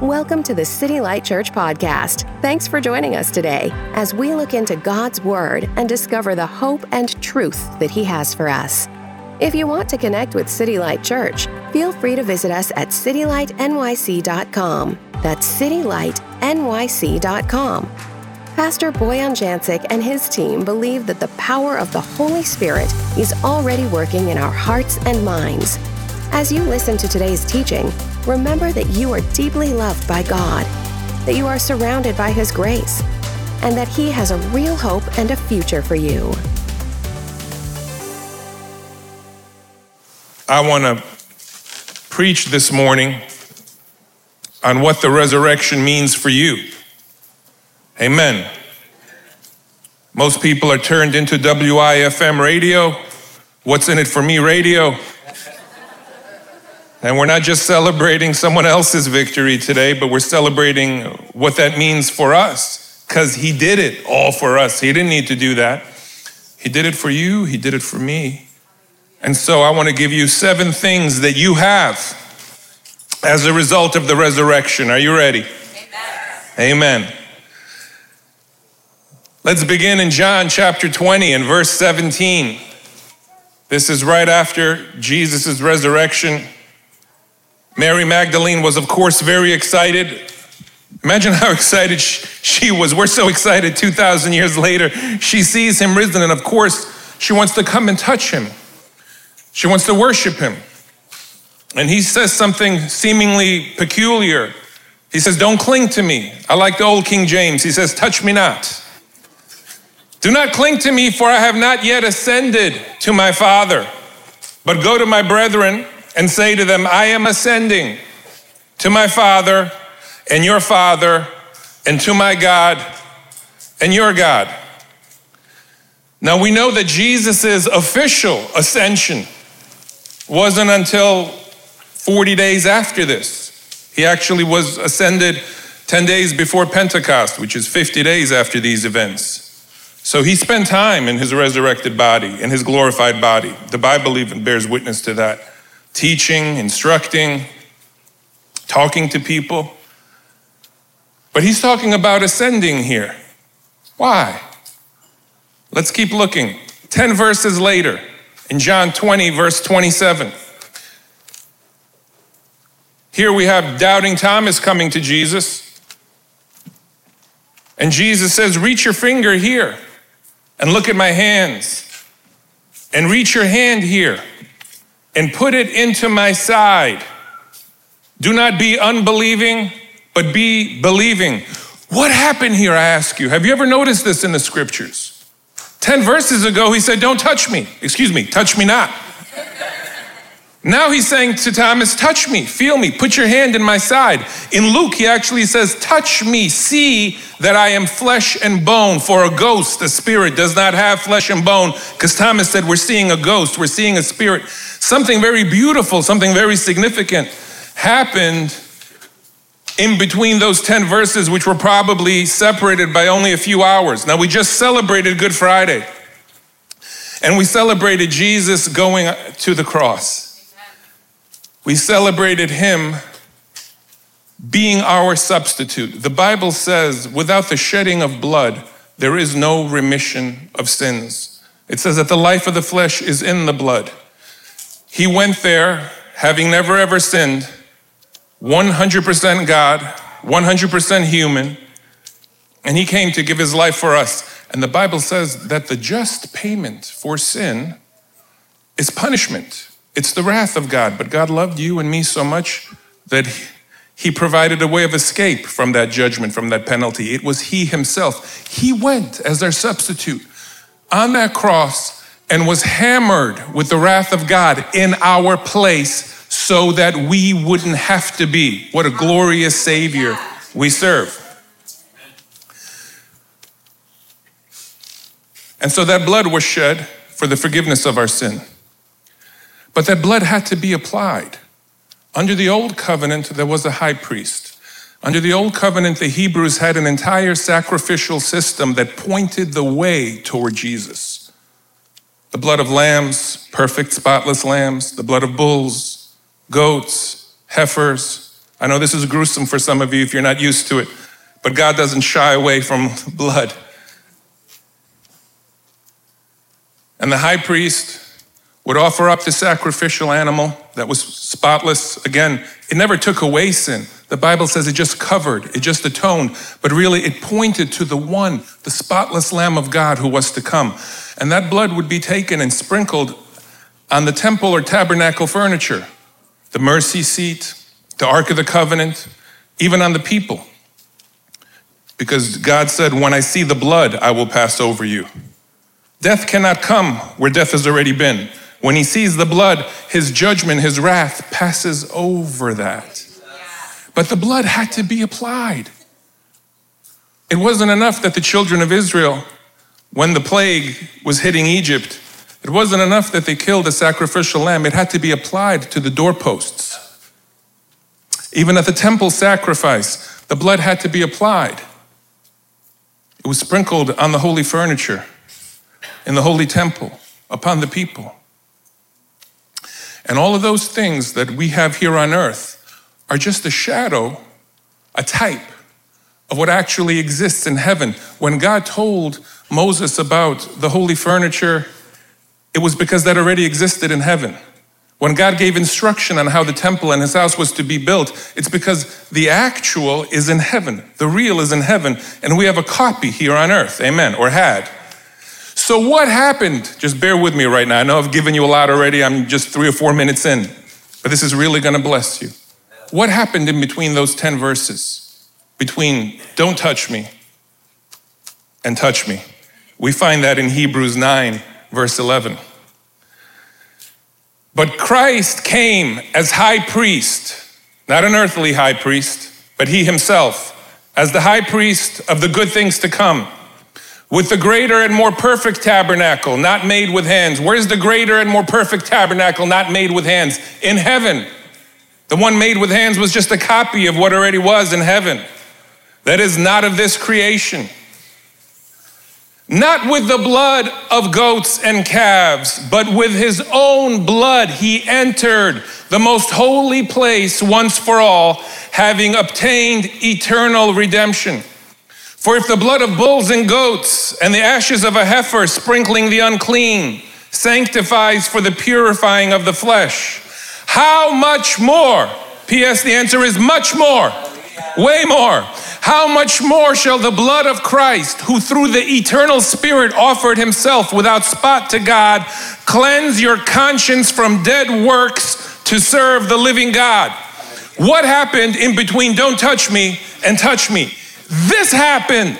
Welcome to the City Light Church podcast. Thanks for joining us today as we look into God's Word and discover the hope and truth that He has for us. If you want to connect with City Light Church, feel free to visit us at citylightnyc.com. That's citylightnyc.com. Pastor Boyan Jancic and his team believe that the power of the Holy Spirit is already working in our hearts and minds. As you listen to today's teaching, remember that you are deeply loved by God, that you are surrounded by His grace, and that He has a real hope and a future for you. I want to preach this morning on what the resurrection means for you. Amen. Most people are turned into WIFM radio. What's in it for me radio? And we're not just celebrating someone else's victory today, but we're celebrating what that means for us because he did it all for us. He didn't need to do that. He did it for you, he did it for me. And so I want to give you seven things that you have as a result of the resurrection. Are you ready? Amen. Amen. Let's begin in John chapter 20 and verse 17. This is right after Jesus' resurrection. Mary Magdalene was, of course, very excited. Imagine how excited she was. We're so excited 2,000 years later. She sees him risen, and of course, she wants to come and touch him. She wants to worship him. And he says something seemingly peculiar. He says, Don't cling to me. I like the old King James. He says, Touch me not. Do not cling to me, for I have not yet ascended to my Father, but go to my brethren and say to them, I am ascending to my Father and your Father, and to my God and your God. Now we know that Jesus' official ascension wasn't until 40 days after this. He actually was ascended 10 days before Pentecost, which is 50 days after these events. So he spent time in his resurrected body, in his glorified body. The Bible even bears witness to that teaching, instructing, talking to people. But he's talking about ascending here. Why? Let's keep looking. 10 verses later, in John 20, verse 27. Here we have doubting Thomas coming to Jesus. And Jesus says, Reach your finger here and look at my hands. And reach your hand here and put it into my side. Do not be unbelieving, but be believing. What happened here, I ask you? Have you ever noticed this in the scriptures? 10 verses ago, he said, Don't touch me. Excuse me, touch me not. Now he's saying to Thomas, Touch me, feel me, put your hand in my side. In Luke, he actually says, Touch me, see that I am flesh and bone. For a ghost, a spirit, does not have flesh and bone. Because Thomas said, We're seeing a ghost, we're seeing a spirit. Something very beautiful, something very significant happened in between those 10 verses, which were probably separated by only a few hours. Now, we just celebrated Good Friday, and we celebrated Jesus going to the cross. We celebrated him being our substitute. The Bible says, without the shedding of blood, there is no remission of sins. It says that the life of the flesh is in the blood. He went there, having never ever sinned, 100% God, 100% human, and he came to give his life for us. And the Bible says that the just payment for sin is punishment. It's the wrath of God, but God loved you and me so much that He provided a way of escape from that judgment, from that penalty. It was He Himself. He went as our substitute on that cross and was hammered with the wrath of God in our place so that we wouldn't have to be. What a glorious Savior we serve. And so that blood was shed for the forgiveness of our sin. But that blood had to be applied. Under the old covenant, there was a high priest. Under the old covenant, the Hebrews had an entire sacrificial system that pointed the way toward Jesus. The blood of lambs, perfect, spotless lambs, the blood of bulls, goats, heifers, I know this is gruesome for some of you if you're not used to it, but God doesn't shy away from blood. And the high priest would offer up the sacrificial animal that was spotless. Again, it never took away sin. The Bible says it just covered, it just atoned, but really it pointed to the one, the spotless Lamb of God who was to come. And that blood would be taken and sprinkled on the temple or tabernacle furniture, the mercy seat, the Ark of the Covenant, even on the people. Because God said, When I see the blood, I will pass over you. Death cannot come where death has already been. When he sees the blood, his judgment, his wrath passes over that. But the blood had to be applied. It wasn't enough that the children of Israel, when the plague was hitting Egypt, it wasn't enough that they killed a sacrificial lamb, it had to be applied to the doorposts. Even at the temple sacrifice, the blood had to be applied. It was sprinkled on the holy furniture in the holy temple upon the people. And all of those things that we have here on earth are just a shadow, a type of what actually exists in heaven. When God told Moses about the holy furniture, it was because that already existed in heaven. When God gave instruction on how the temple and his house was to be built, it's because the actual is in heaven. The real is in heaven, and we have a copy here on earth. Amen. Or had. So, what happened? Just bear with me right now. I know I've given you a lot already. I'm just three or four minutes in, but this is really going to bless you. What happened in between those 10 verses? Between don't touch me and touch me. We find that in Hebrews 9, verse 11. But Christ came as high priest, not an earthly high priest, but he himself, as the high priest of the good things to come with the greater and more perfect tabernacle, not made with hands. Where's the greater and more perfect tabernacle, not made with hands? In heaven. The one made with hands was just a copy of what already was in heaven. That is not of this creation. Not with the blood of goats and calves, but with his own blood he entered the most holy place once for all, having obtained eternal redemption. For if the blood of bulls and goats and the ashes of a heifer sprinkling the unclean sanctifies for the purifying of the flesh, how much more? P.S. The answer is much more, way more. How much more shall the blood of Christ, who through the eternal Spirit offered himself without spot to God, cleanse your conscience from dead works to serve the living God? What happened in between don't touch me and touch me? This happened.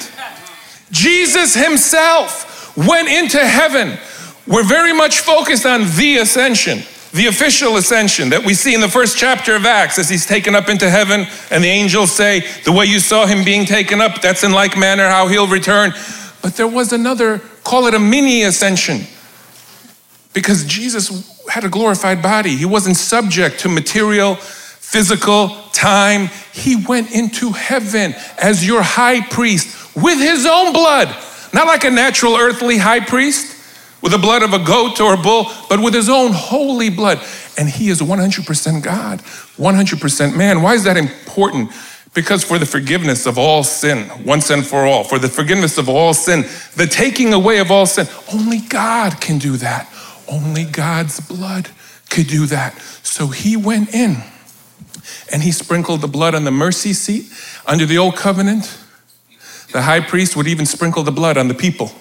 Jesus himself went into heaven. We're very much focused on the ascension, the official ascension that we see in the first chapter of Acts as he's taken up into heaven, and the angels say, The way you saw him being taken up, that's in like manner how he'll return. But there was another, call it a mini ascension, because Jesus had a glorified body. He wasn't subject to material, physical, time, he went into heaven as your high priest with his own blood. Not like a natural earthly high priest with the blood of a goat or a bull, but with his own holy blood. And he is 100% God, 100% man. Why is that important? Because for the forgiveness of all sin, once and for all, for the forgiveness of all sin, the taking away of all sin, only God can do that. Only God's blood could do that. So he went in and he sprinkled the blood on the mercy seat under the old covenant. The high priest would even sprinkle the blood on the people.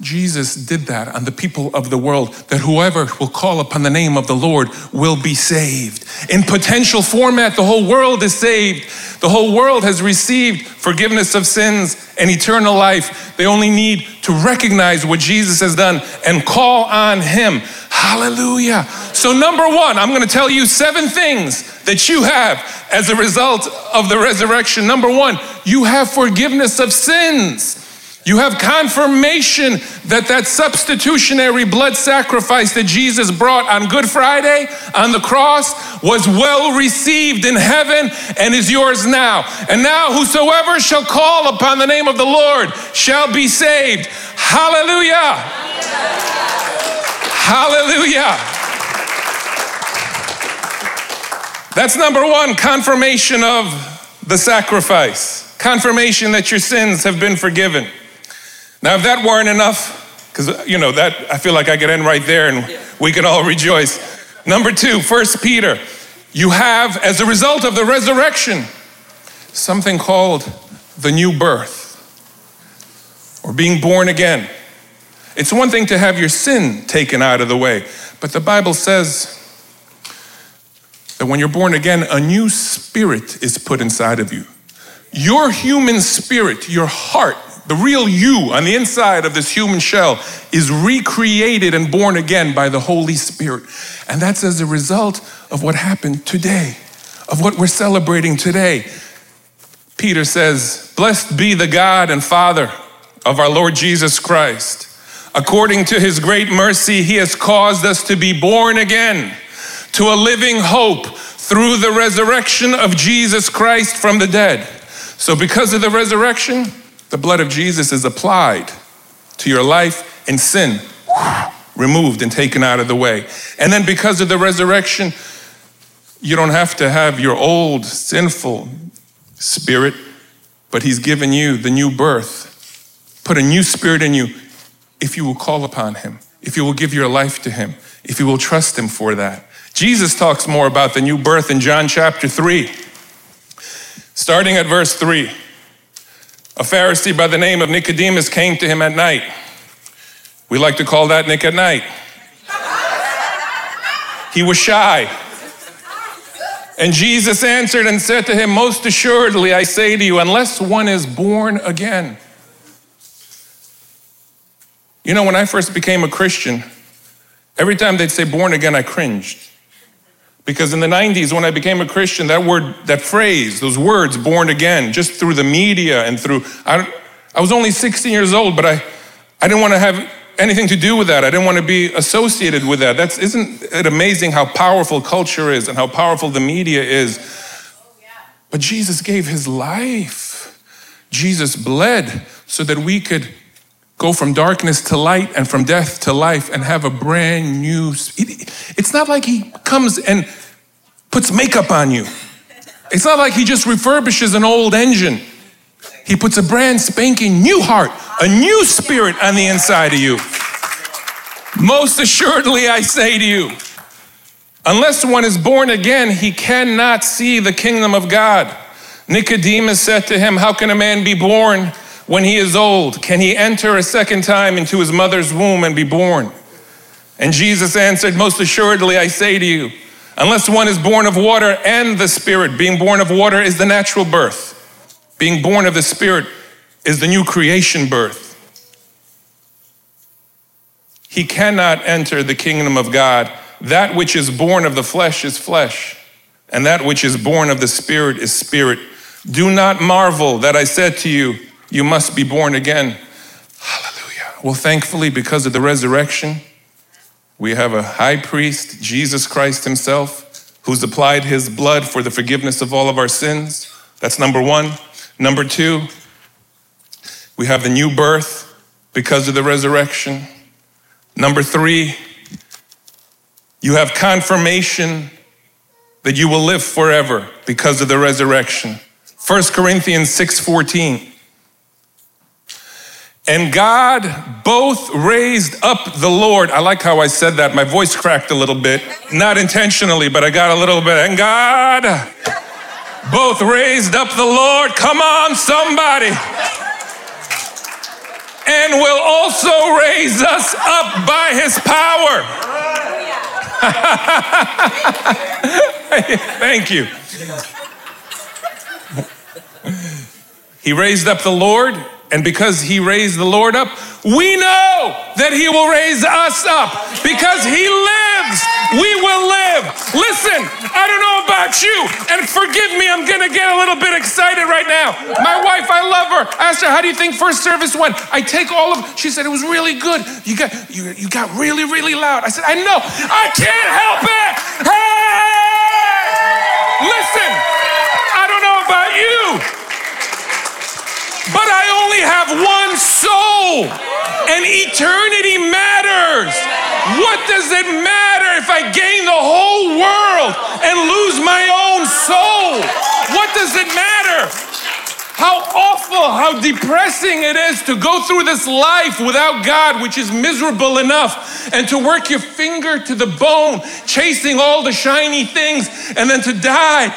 Jesus did that on the people of the world, that whoever will call upon the name of the Lord will be saved. In potential format, the whole world is saved. The whole world has received forgiveness of sins and eternal life. They only need to recognize what Jesus has done and call on Him. Hallelujah. So, number one, I'm going to tell you seven things that you have as a result of the resurrection. Number one, you have forgiveness of sins. You have confirmation that that substitutionary blood sacrifice that Jesus brought on Good Friday on the cross was well received in heaven and is yours now. And now, whosoever shall call upon the name of the Lord shall be saved. Hallelujah! Hallelujah! That's number one confirmation of the sacrifice, confirmation that your sins have been forgiven. Now, if that weren't enough, because, you know, that I feel like I could end right there and we could all rejoice. Number two, First Peter, you have, as a result of the resurrection, something called the new birth or being born again. It's one thing to have your sin taken out of the way, but the Bible says that when you're born again, a new spirit is put inside of you. Your human spirit, your heart, the real you on the inside of this human shell is recreated and born again by the Holy Spirit. And that's as a result of what happened today, of what we're celebrating today. Peter says, Blessed be the God and Father of our Lord Jesus Christ. According to his great mercy, he has caused us to be born again to a living hope through the resurrection of Jesus Christ from the dead. So, because of the resurrection, the blood of Jesus is applied to your life and sin removed and taken out of the way. And then, because of the resurrection, you don't have to have your old sinful spirit, but He's given you the new birth put a new spirit in you if you will call upon him, if you will give your life to him, if you will trust him for that. Jesus talks more about the new birth in John chapter 3. Starting at verse 3, a Pharisee by the name of Nicodemus came to him at night. We like to call that Nick at night. He was shy. And Jesus answered and said to him, Most assuredly, I say to you, unless one is born again, you know, when I first became a Christian, every time they'd say born again, I cringed. Because in the 90s, when I became a Christian, that word, that phrase, those words, born again, just through the media and through, I, I was only 16 years old, but I, I didn't want to have anything to do with that. I didn't want to be associated with that. That's, isn't it amazing how powerful culture is and how powerful the media is? But Jesus gave his life. Jesus bled so that we could go from darkness to light and from death to life and have a brand new. It's not like he comes and puts makeup on you. It's not like he just refurbishes an old engine. He puts a brand spanking new heart, a new spirit on the inside of you. Most assuredly, I say to you, unless one is born again, he cannot see the kingdom of God. Nicodemus said to him, How can a man be born? When he is old? Can he enter a second time into his mother's womb and be born? And Jesus answered, Most assuredly, I say to you, unless one is born of water and the Spirit, being born of water is the natural birth, being born of the Spirit is the new creation birth. He cannot enter the kingdom of God. That which is born of the flesh is flesh, and that which is born of the Spirit is spirit. Do not marvel that I said to you, you must be born again. Hallelujah. Well, thankfully, because of the resurrection, we have a high priest, Jesus Christ Himself, who's applied His blood for the forgiveness of all of our sins. That's number one. Number two, we have the new birth because of the resurrection. Number three, you have confirmation that you will live forever because of the resurrection. 1 Corinthians 6:14 and God both raised up the Lord. I like how I said that. My voice cracked a little bit, not intentionally, but I got a little bit. And God both raised up the Lord. Come on, somebody. And will also raise us up by his power. Thank you. He raised up the Lord and because he raised the Lord up, we know that he will raise us up. Because he lives, we will live. Listen, I don't know about you, and forgive me, I'm gonna get a little bit excited right now. My wife, I love her. I asked her, how do you think first service went? I take all of, she said, it was really good. You got, you, you got really, really loud. I said, I know, I can't help it. Hey! Listen, I don't know about you but I only have one soul, and eternity matters. What does it matter if I gain the whole world and lose my own soul? What does it matter? How awful, how depressing it is to go through this life without God, which is miserable enough, and to work your finger to the bone, chasing all the shiny things, and then to die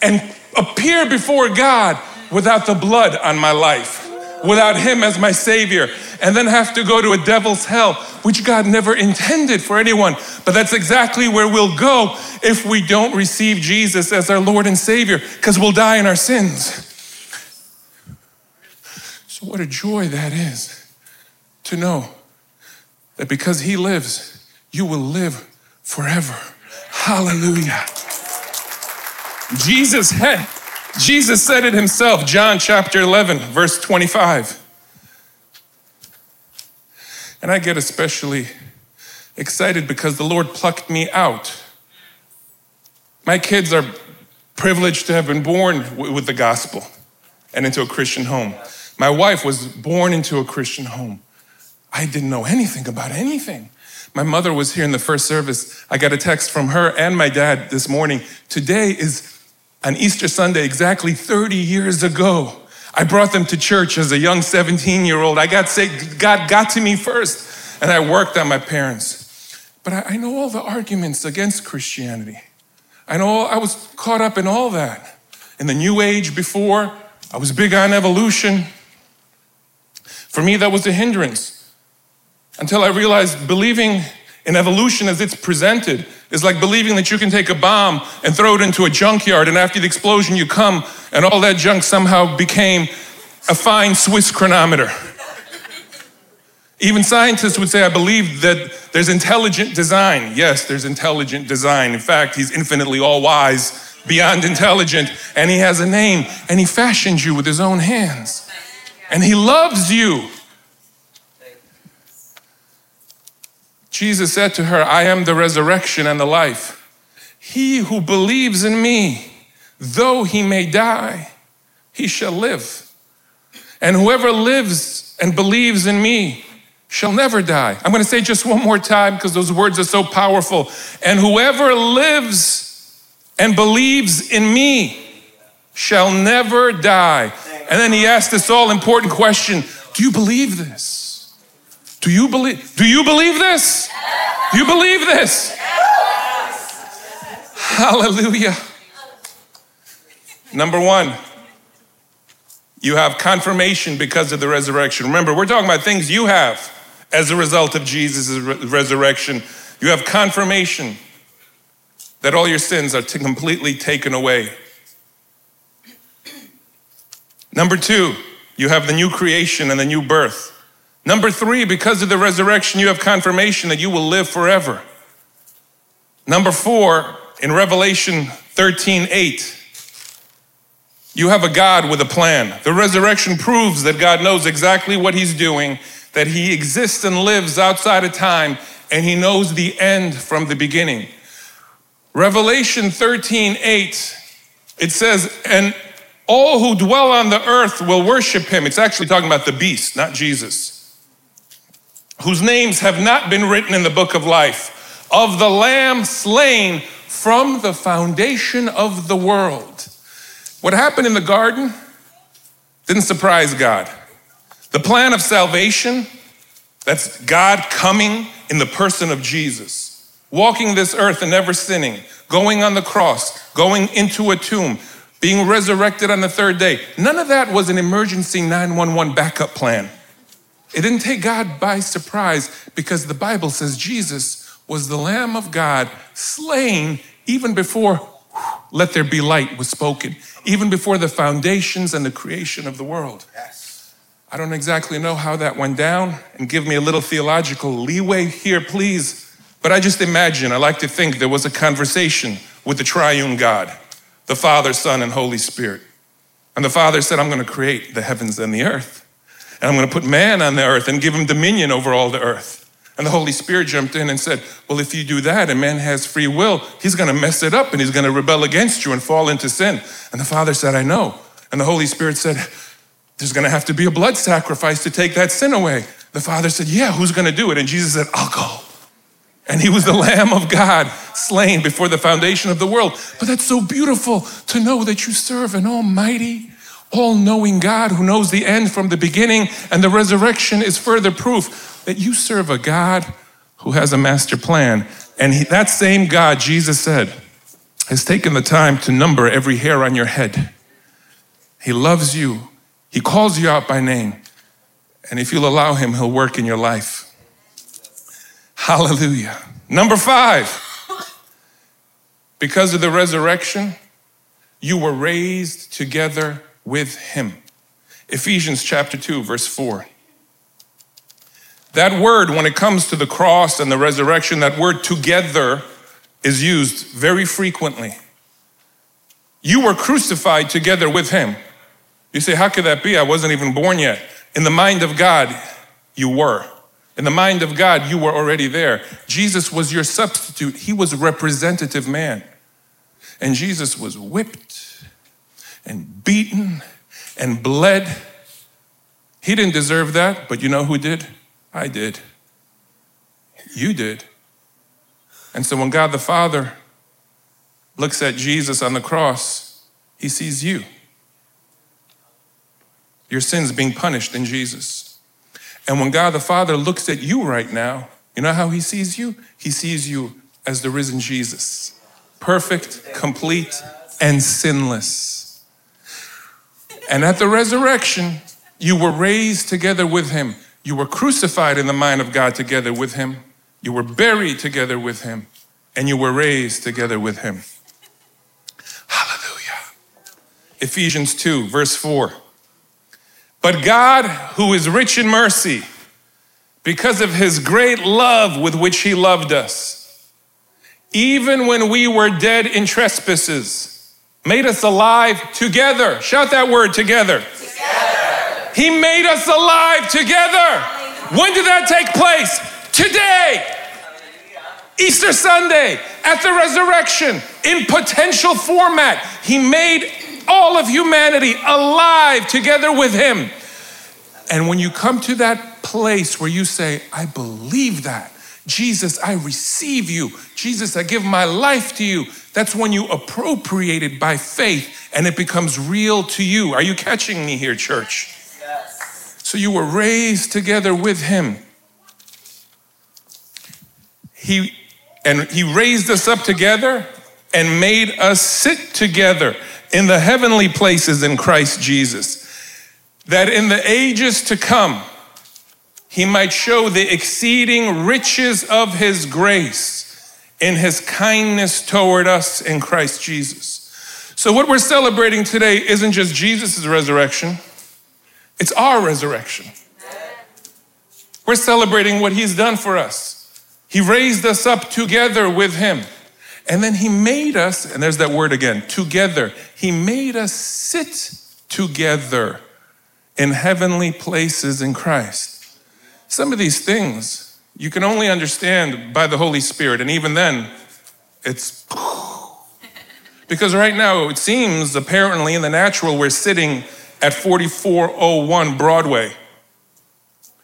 and appear before God without the blood on my life without Him as my Savior, and then have to go to a devil's hell, which God never intended for anyone. But that's exactly where we'll go if we don't receive Jesus as our Lord and Savior, because we'll die in our sins. So, what a joy that is to know that because He lives, you will live forever. Hallelujah. Jesus had Jesus said it himself, John chapter 11, verse 25. And I get especially excited because the Lord plucked me out. My kids are privileged to have been born with the gospel and into a Christian home. My wife was born into a Christian home. I didn't know anything about anything. My mother was here in the first service. I got a text from her and my dad this morning. Today is on Easter Sunday, exactly 30 years ago, I brought them to church as a young 17 year old. I got saved, God got to me first, and I worked on my parents. But I, I know all the arguments against Christianity. I know I was caught up in all that. In the New Age before, I was big on evolution. For me, that was a hindrance until I realized believing in evolution as it's presented is like believing that you can take a bomb and throw it into a junkyard, and after the explosion, you come and all that junk somehow became a fine Swiss chronometer. Even scientists would say, I believe that there's intelligent design. Yes, there's intelligent design. In fact, he's infinitely all wise, beyond intelligent, and he has a name, and he fashioned you with his own hands. And he loves you. Jesus said to her, I am the resurrection and the life. He who believes in me, though he may die, he shall live. And whoever lives and believes in me shall never die. I'm going to say just one more time because those words are so powerful. And whoever lives and believes in me shall never die. And then he asked this all important question Do you believe this? Do you believe? Do you believe this? Do you believe this? Hallelujah. Number one, you have confirmation because of the resurrection. Remember, we're talking about things you have as a result of Jesus' resurrection. You have confirmation that all your sins are completely taken away. Number two, you have the new creation and the new birth. Number three, because of the resurrection, you have confirmation that you will live forever. Number four, in Revelation 13 8, you have a God with a plan. The resurrection proves that God knows exactly what He's doing, that He exists and lives outside of time, and He knows the end from the beginning. Revelation 13 8, it says, And all who dwell on the earth will worship Him. It's actually talking about the beast, not Jesus whose names have not been written in the book of life, of the Lamb slain from the foundation of the world. What happened in the garden didn't surprise God. The plan of salvation, that's God coming in the person of Jesus, walking this earth and never sinning, going on the cross, going into a tomb, being resurrected on the third day. None of that was an emergency 911 backup plan. It didn't take God by surprise because the Bible says Jesus was the Lamb of God slain even before let there be light was spoken, even before the foundations and the creation of the world. Yes. I don't exactly know how that went down, and give me a little theological leeway here, please. But I just imagine, I like to think there was a conversation with the triune God, the Father, Son, and Holy Spirit. And the Father said, I'm going to create the heavens and the earth and I'm going to put man on the earth and give him dominion over all the earth. And the Holy Spirit jumped in and said, Well, if you do that and man has free will, he's going to mess it up and he's going to rebel against you and fall into sin. And the Father said, I know. And the Holy Spirit said, There's going to have to be a blood sacrifice to take that sin away. The father said, Yeah, who's gonna do it? And Jesus said, I'll go. And he was the Lamb of God slain before the foundation of the world. But that's so beautiful to know that you serve an almighty, all knowing God who knows the end from the beginning, and the resurrection is further proof that you serve a God who has a master plan. And he, that same God, Jesus said, has taken the time to number every hair on your head. He loves you, He calls you out by name. And if you'll allow Him, He'll work in your life. Hallelujah. Number five, because of the resurrection, you were raised together with him. Ephesians chapter 2, verse 4. That word, when it comes to the cross and the resurrection, that word together is used very frequently. You were crucified together with him. You say, How could that be? I wasn't even born yet. In the mind of God, you were. In the mind of God, you were already there. Jesus was your substitute, He was a representative man. And Jesus was whipped and beaten and bled. He didn't deserve that, but you know who did? I did. You did. And so when God the Father looks at Jesus on the cross, He sees you. Your sins being punished in Jesus. And when God the Father looks at you right now, you know how he sees you? He sees you as the risen Jesus, perfect, complete, and sinless. And at the resurrection, you were raised together with him. You were crucified in the mind of God together with him. You were buried together with him. And you were raised together with him. Hallelujah. Ephesians 2, verse 4. But God, who is rich in mercy, because of his great love with which he loved us, even when we were dead in trespasses, made us alive together. Shout that word together. together. He made us alive together. When did that take place? Today. Easter Sunday, at the resurrection, in potential format, he made all of humanity alive together with him. And when you come to that place where you say, I believe that, Jesus, I receive you. Jesus, I give my life to you. That's when you appropriate it by faith and it becomes real to you. Are you catching me here, church? Yes. So you were raised together with him. He and he raised us up together and made us sit together in the heavenly places in Christ Jesus, that in the ages to come, he might show the exceeding riches of his grace in his kindness toward us in Christ Jesus. So, what we're celebrating today isn't just Jesus' resurrection, it's our resurrection. We're celebrating what he's done for us. He raised us up together with him. And then he made us, and there's that word again, together. He made us sit together in heavenly places in Christ. Some of these things you can only understand by the Holy Spirit, and even then, it's because right now it seems apparently in the natural we're sitting at 4401 Broadway.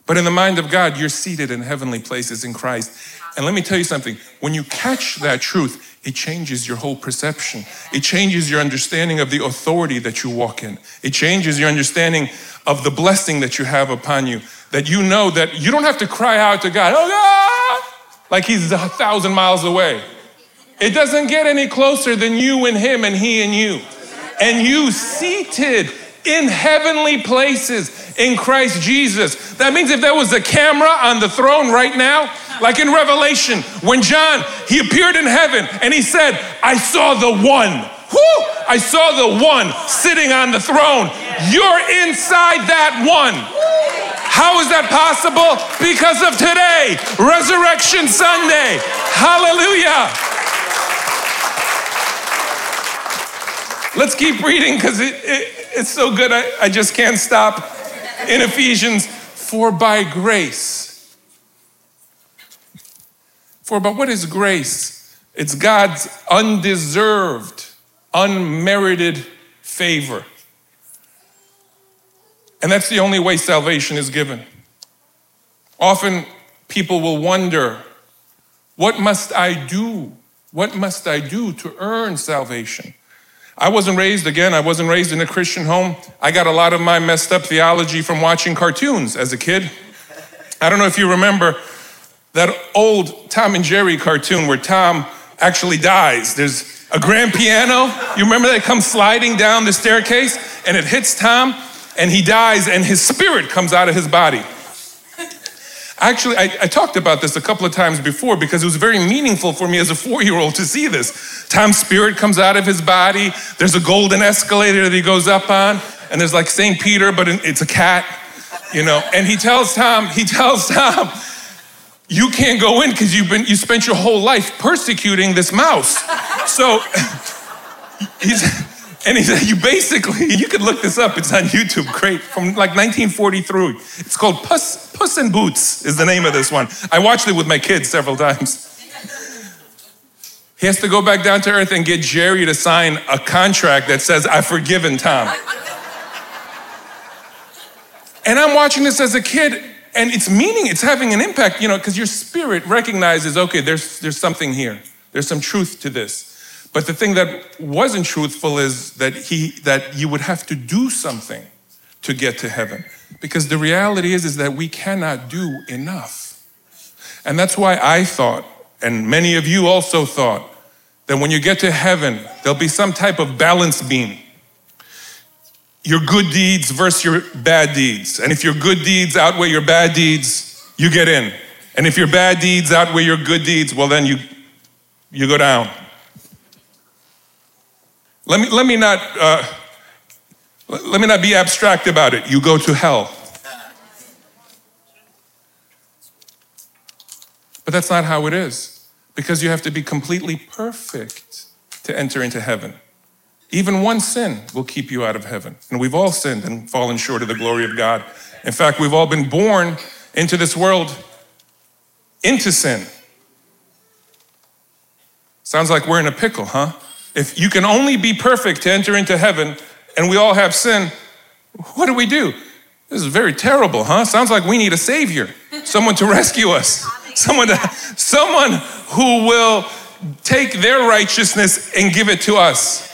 But in the mind of God, you're seated in heavenly places in Christ. And let me tell you something when you catch that truth, it changes your whole perception. It changes your understanding of the authority that you walk in. It changes your understanding of the blessing that you have upon you. That you know that you don't have to cry out to God, oh God, like He's a thousand miles away. It doesn't get any closer than you and Him and He and you. And you seated in heavenly places in Christ Jesus. That means if there was a camera on the throne right now, like in Revelation, when John, he appeared in heaven and he said, I saw the one. Whoo! I saw the one sitting on the throne. You're inside that one. How is that possible? Because of today, Resurrection Sunday. Hallelujah. Let's keep reading because it, it, it's so good. I, I just can't stop. In Ephesians, for by grace, for but what is grace? It's God's undeserved, unmerited favor. And that's the only way salvation is given. Often people will wonder, what must I do? What must I do to earn salvation? I wasn't raised, again, I wasn't raised in a Christian home. I got a lot of my messed up theology from watching cartoons as a kid. I don't know if you remember that old Tom and Jerry cartoon where Tom actually dies. There's a grand piano. You remember that comes sliding down the staircase and it hits Tom and he dies and his spirit comes out of his body. Actually, I, I, talked about this a couple of times before because it was very meaningful for me as a four year old to see this. Tom's spirit comes out of his body. There's a golden escalator that he goes up on, and there's like St. Peter, but it's a cat, you know. And he tells Tom, he tells Tom, you can't go in because you've been you spent your whole life persecuting this mouse. So he's and he said, you basically, you could look this up, it's on YouTube, great, from like 1943. It's called Puss, Puss in Boots is the name of this one. I watched it with my kids several times. He has to go back down to earth and get Jerry to sign a contract that says, I've forgiven Tom. and I'm watching this as a kid, and it's meaning, it's having an impact, you know, because your spirit recognizes, okay, there's, there's something here. There's some truth to this. But the thing that wasn't truthful is that he that you would have to do something to get to heaven. Because the reality is is that we cannot do enough. And that's why I thought and many of you also thought that when you get to heaven there'll be some type of balance beam. Your good deeds versus your bad deeds. And if your good deeds outweigh your bad deeds, you get in. And if your bad deeds outweigh your good deeds, well then you you go down. Let me, let me not uh, let me not be abstract about it. You go to hell. But that's not how it is, because you have to be completely perfect to enter into heaven. Even one sin will keep you out of heaven. And we've all sinned and fallen short of the glory of God. In fact, we've all been born into this world into sin. Sounds like we're in a pickle, huh? If you can only be perfect to enter into heaven and we all have sin, what do we do? This is very terrible, huh? Sounds like we need a savior, someone to rescue us, someone, to, someone who will take their righteousness and give it to us.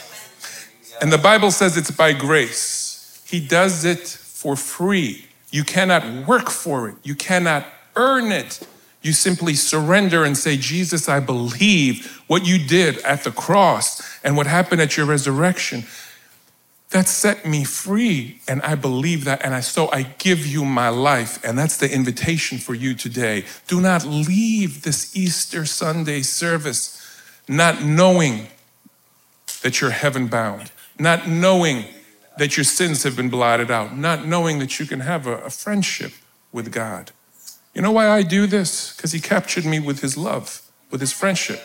And the Bible says it's by grace. He does it for free. You cannot work for it, you cannot earn it. You simply surrender and say, Jesus, I believe what you did at the cross and what happened at your resurrection. That set me free, and I believe that, and I so I give you my life, and that's the invitation for you today. Do not leave this Easter Sunday service not knowing that you're heaven bound, not knowing that your sins have been blotted out, not knowing that you can have a, a friendship with God. You know why I do this? Because He captured me with His love, with His friendship.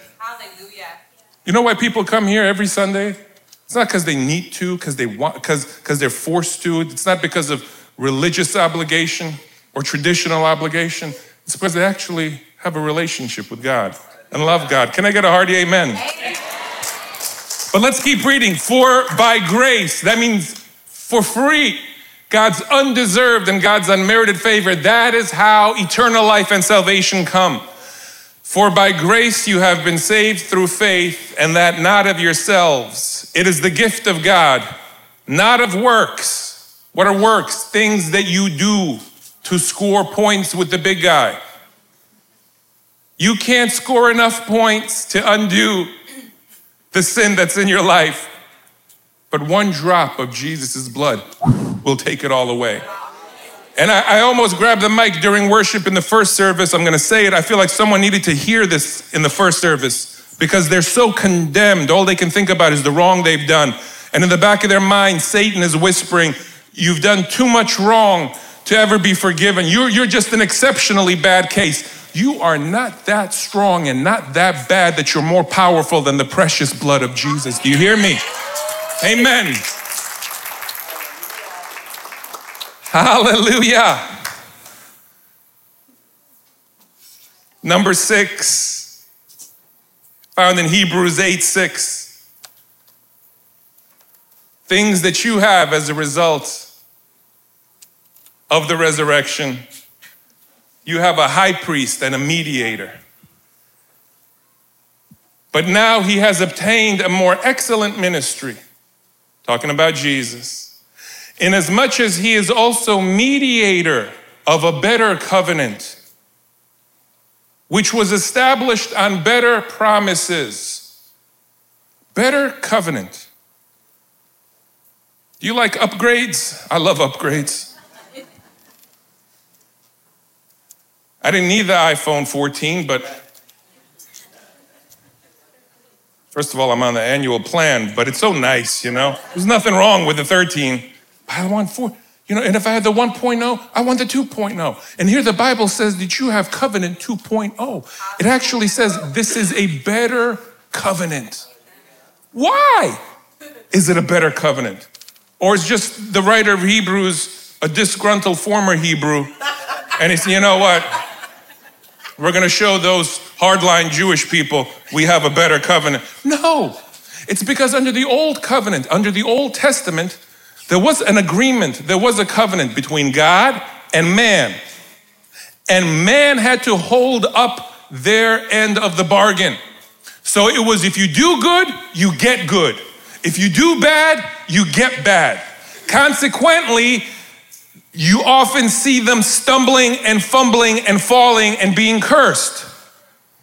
You know why people come here every Sunday? It's not because they need to, because they want, because because they're forced to. It's not because of religious obligation or traditional obligation. It's because they actually have a relationship with God and love God. Can I get a hearty amen? amen. But let's keep reading. For by grace, that means for free. God's undeserved and God's unmerited favor. That is how eternal life and salvation come. For by grace you have been saved through faith, and that not of yourselves. It is the gift of God, not of works. What are works? Things that you do to score points with the big guy. You can't score enough points to undo the sin that's in your life. But one drop of Jesus' blood will take it all away. And I, I, almost grabbed the mic during worship in the first service. I'm gonna say it. I feel like someone needed to hear this in the first service because they're so condemned. All they can think about is the wrong they've done. And in the back of their mind, Satan is whispering, You've done too much wrong to ever be forgiven. You're, you're just an exceptionally bad case. You are not that strong and not that bad that you're more powerful than the precious blood of Jesus. Do you hear me? Amen. Hallelujah. Number six, found in Hebrews 8 6. Things that you have as a result of the resurrection you have a high priest and a mediator. But now he has obtained a more excellent ministry, talking about Jesus, inasmuch as he is also mediator of a better covenant, which was established on better promises. Better covenant. Do you like upgrades? I love upgrades. I didn't need the iPhone 14, but first of all, I'm on the annual plan, but it's so nice, you know? There's nothing wrong with the 13. I want four. You know, and if I had the 1.0, I want the 2.0. And here the Bible says that you have covenant 2.0. It actually says this is a better covenant. Why is it a better covenant? Or is just the writer of Hebrews a disgruntled former Hebrew? And he's, you know what? We're going to show those hardline Jewish people we have a better covenant. No, it's because under the old covenant, under the Old Testament, there was an agreement, there was a covenant between God and man. And man had to hold up their end of the bargain. So it was if you do good, you get good. If you do bad, you get bad. Consequently, you often see them stumbling and fumbling and falling and being cursed.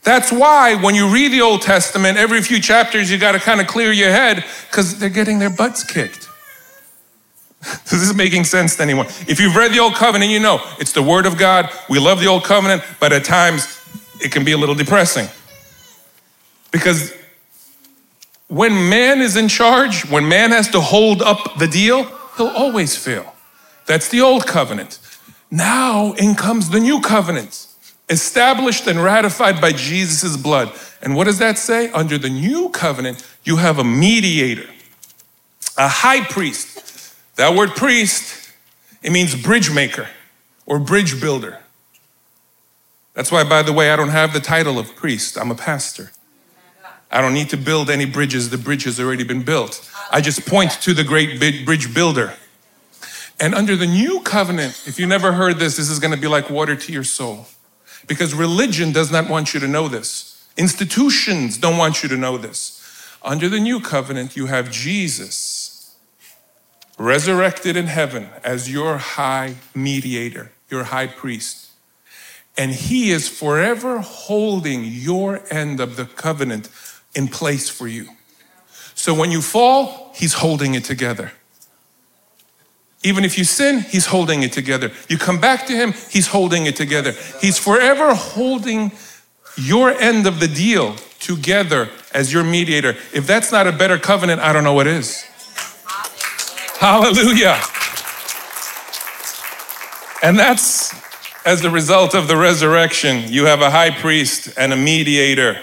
That's why when you read the Old Testament, every few chapters you got to kind of clear your head because they're getting their butts kicked. this is making sense to anyone. If you've read the Old Covenant, you know it's the Word of God. We love the Old Covenant, but at times it can be a little depressing. Because when man is in charge, when man has to hold up the deal, he'll always fail. That's the old covenant. Now in comes the new covenant, established and ratified by Jesus' blood. And what does that say? Under the new covenant, you have a mediator, a high priest. That word priest, it means bridge maker or bridge builder. That's why, by the way, I don't have the title of priest, I'm a pastor. I don't need to build any bridges, the bridge has already been built. I just point to the great bridge builder. And under the new covenant, if you never heard this, this is going to be like water to your soul. Because religion does not want you to know this, institutions don't want you to know this. Under the new covenant, you have Jesus resurrected in heaven as your high mediator, your high priest. And he is forever holding your end of the covenant in place for you. So when you fall, he's holding it together. Even if you sin, He's holding it together. You come back to Him, He's holding it together. He's forever holding your end of the deal together as your mediator. If that's not a better covenant, I don't know what is. Hallelujah. And that's as a result of the resurrection. You have a high priest and a mediator,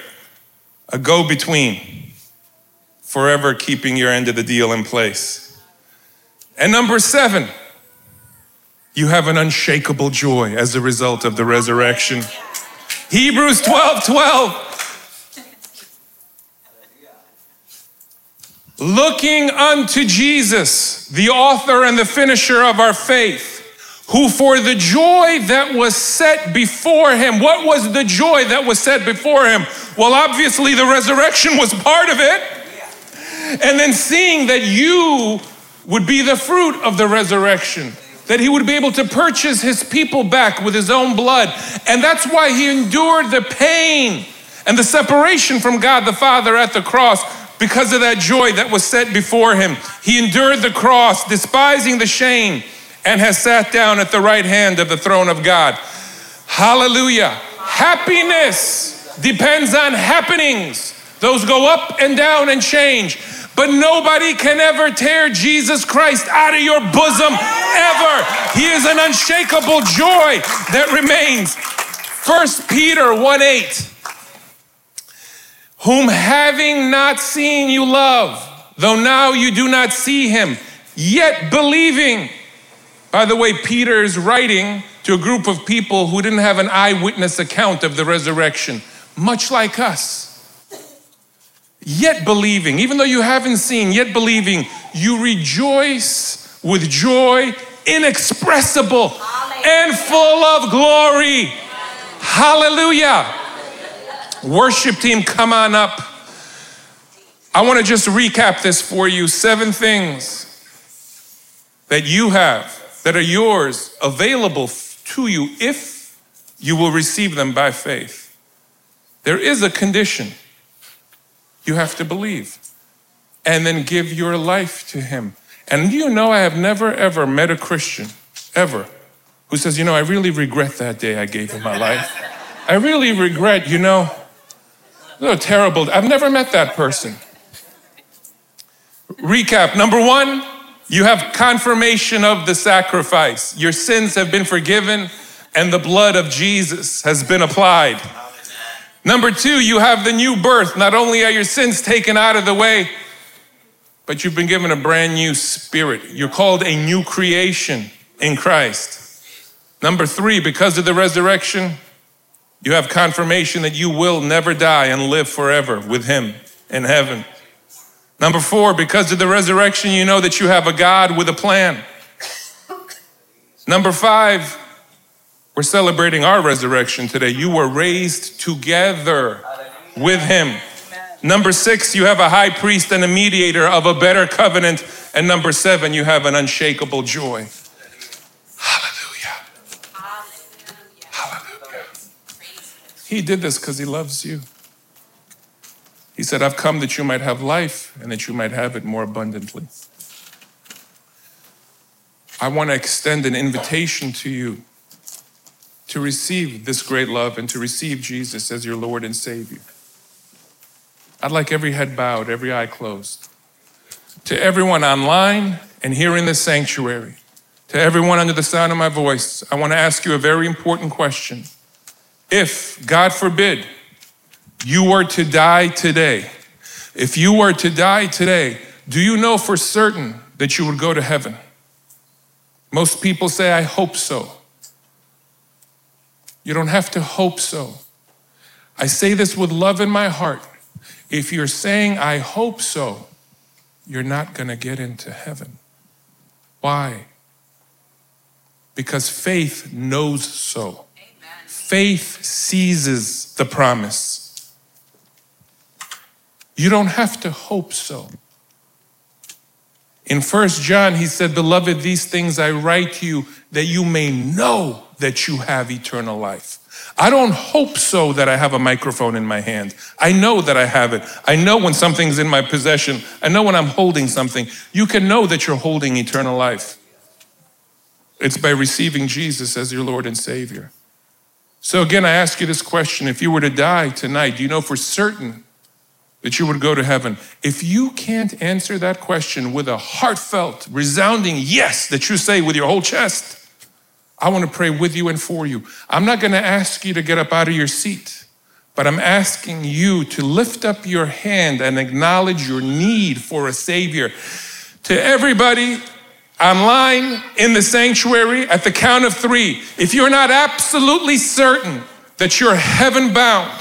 a go between, forever keeping your end of the deal in place. And number seven, you have an unshakable joy as a result of the resurrection. Hebrews 12 12. Looking unto Jesus, the author and the finisher of our faith, who for the joy that was set before him, what was the joy that was set before him? Well, obviously, the resurrection was part of it. And then seeing that you would be the fruit of the resurrection. That he would be able to purchase his people back with his own blood. And that's why he endured the pain and the separation from God the Father at the cross because of that joy that was set before him. He endured the cross, despising the shame, and has sat down at the right hand of the throne of God. Hallelujah. Happiness depends on happenings, those go up and down and change. But nobody can ever tear Jesus Christ out of your bosom ever. He is an unshakable joy that remains. First Peter 1 8. Whom having not seen you love, though now you do not see him, yet believing. By the way, Peter is writing to a group of people who didn't have an eyewitness account of the resurrection, much like us yet believing, even though you haven't seen, yet believing, you rejoice with joy inexpressible and full of glory. Hallelujah. Worship team, come on up. I want to just recap this for you. Seven things that you have that are yours available to you if you will receive them by faith. There is a condition. You have to believe and then give your life to Him. And you know, I have never ever met a Christian, ever, who says, You know, I really regret that day I gave Him my life. I really regret, you know, oh, terrible. I've never met that person. Recap number one, you have confirmation of the sacrifice. Your sins have been forgiven and the blood of Jesus has been applied. Number two, you have the new birth. Not only are your sins taken out of the way, but you've been given a brand new spirit. You're called a new creation in Christ. Number three, because of the resurrection, you have confirmation that you will never die and live forever with Him in heaven. Number four, because of the resurrection, you know that you have a God with a plan. Number five, we're celebrating our resurrection today. You were raised together with Him. Number six, you have a high priest and a mediator of a better covenant. And number seven, you have an unshakable joy. He did this because He loves you. He said, I've come that you might have life and that you might have it more abundantly. I want to extend an invitation to you to receive this great love and to receive Jesus as your Lord and Savior. I'd like every head bowed, every eye closed. To everyone online and here in this sanctuary, to everyone under the sound of my voice, I want to ask you a very important question. If, God forbid, you were to die today, if you were to die today, do you know for certain that you would go to heaven? Most people say, I hope so. You don't have to hope so. I say this with love in my heart. If you're saying, I hope so, you're not going to get into heaven. Why? Because faith knows so. Faith seizes the promise. You don't have to hope so. In First John, he said, Beloved, these things I write to you that you may know that you have eternal life. I don't hope so that I have a microphone in my hand. I know that I have it. I know when something's in my possession. I know when I'm holding something. You can know that you're holding eternal life. It's by receiving Jesus as your Lord and Savior. So, again, I ask you this question if you were to die tonight, do you know for certain that you would go to heaven. If you can't answer that question with a heartfelt, resounding yes that you say with your whole chest, I want to pray with you and for you. I'm not going to ask you to get up out of your seat, but I'm asking you to lift up your hand and acknowledge your need for a Savior. To everybody online in the sanctuary, at the count of three, if you're not absolutely certain that you're heaven bound,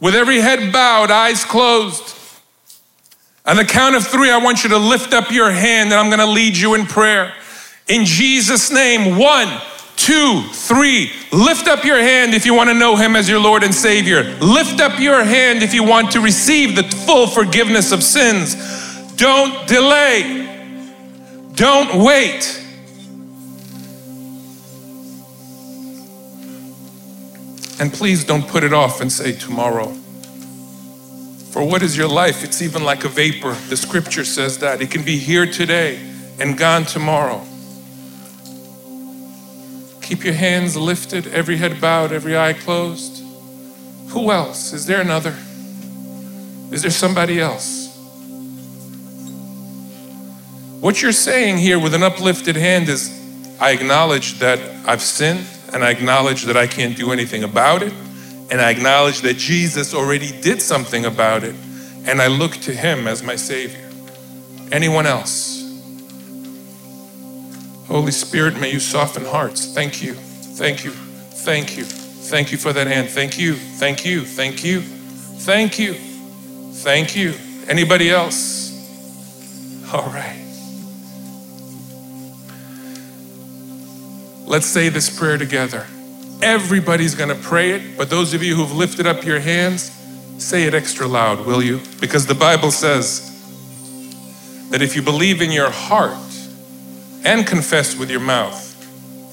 with every head bowed, eyes closed. On the count of three, I want you to lift up your hand and I'm going to lead you in prayer. In Jesus' name, one, two, three. Lift up your hand if you want to know Him as your Lord and Savior. Lift up your hand if you want to receive the full forgiveness of sins. Don't delay, don't wait. And please don't put it off and say tomorrow. For what is your life? It's even like a vapor. The scripture says that. It can be here today and gone tomorrow. Keep your hands lifted, every head bowed, every eye closed. Who else? Is there another? Is there somebody else? What you're saying here with an uplifted hand is I acknowledge that I've sinned and I acknowledge that I can't do anything about it, and I acknowledge that Jesus already did something about it, and I look to Him as my Savior. Anyone else? Holy Spirit, may you soften hearts. Thank you, thank you, thank you, thank you for that hand. Thank you, thank you, thank you, thank you, thank you. Anybody else? All right. Let's say this prayer together. Everybody's going to pray it, but those of you who've lifted up your hands, say it extra loud, will you? Because the Bible says that if you believe in your heart and confess with your mouth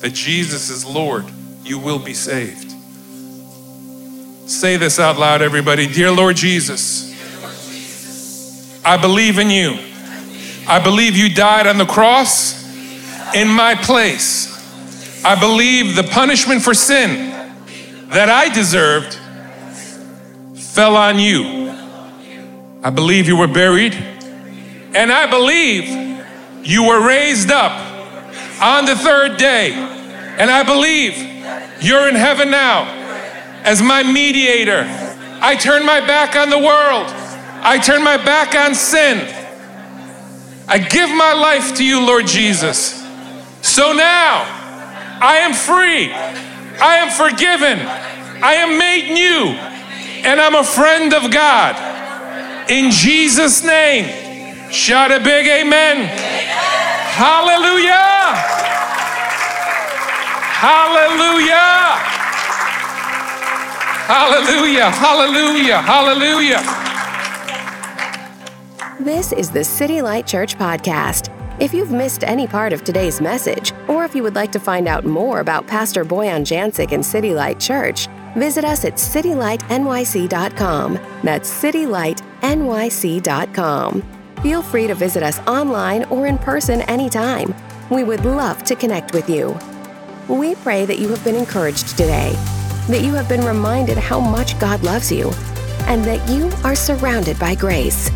that Jesus is Lord, you will be saved. Say this out loud, everybody. Dear Lord Jesus, I believe in you. I believe you died on the cross in my place. I believe the punishment for sin that I deserved fell on you. I believe you were buried, and I believe you were raised up on the third day. And I believe you're in heaven now as my mediator. I turn my back on the world, I turn my back on sin. I give my life to you, Lord Jesus. So now, I am free. I am forgiven. I am made new. And I'm a friend of God. In Jesus' name. Shout a big amen. Hallelujah. Hallelujah. Hallelujah. Hallelujah. Hallelujah. This is the City Light Church Podcast. If you've missed any part of today's message, or if you would like to find out more about Pastor Boyan Jancic and City Light Church, visit us at citylightnyc.com. That's citylightnyc.com. Feel free to visit us online or in person anytime. We would love to connect with you. We pray that you have been encouraged today, that you have been reminded how much God loves you, and that you are surrounded by grace.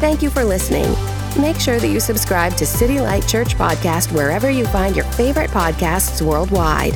Thank you for listening. Make sure that you subscribe to City Light Church Podcast wherever you find your favorite podcasts worldwide.